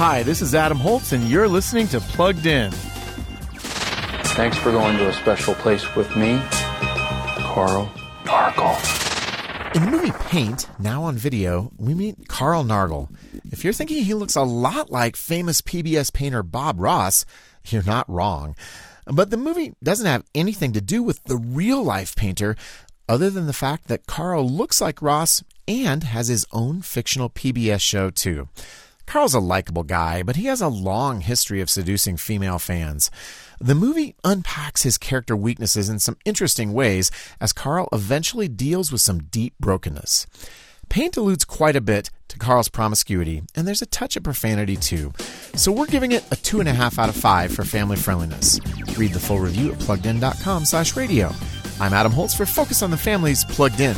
Hi, this is Adam Holz, and you're listening to Plugged In. Thanks for going to a special place with me, Carl Nargle. In the movie Paint, now on video, we meet Carl Nargle. If you're thinking he looks a lot like famous PBS painter Bob Ross, you're not wrong. But the movie doesn't have anything to do with the real life painter, other than the fact that Carl looks like Ross and has his own fictional PBS show, too. Carl's a likable guy, but he has a long history of seducing female fans. The movie unpacks his character weaknesses in some interesting ways as Carl eventually deals with some deep brokenness. Paint alludes quite a bit to Carl's promiscuity, and there's a touch of profanity too. So we're giving it a 2.5 out of 5 for family friendliness. Read the full review at pluggedin.com slash radio. I'm Adam Holz for Focus on the Family's Plugged In.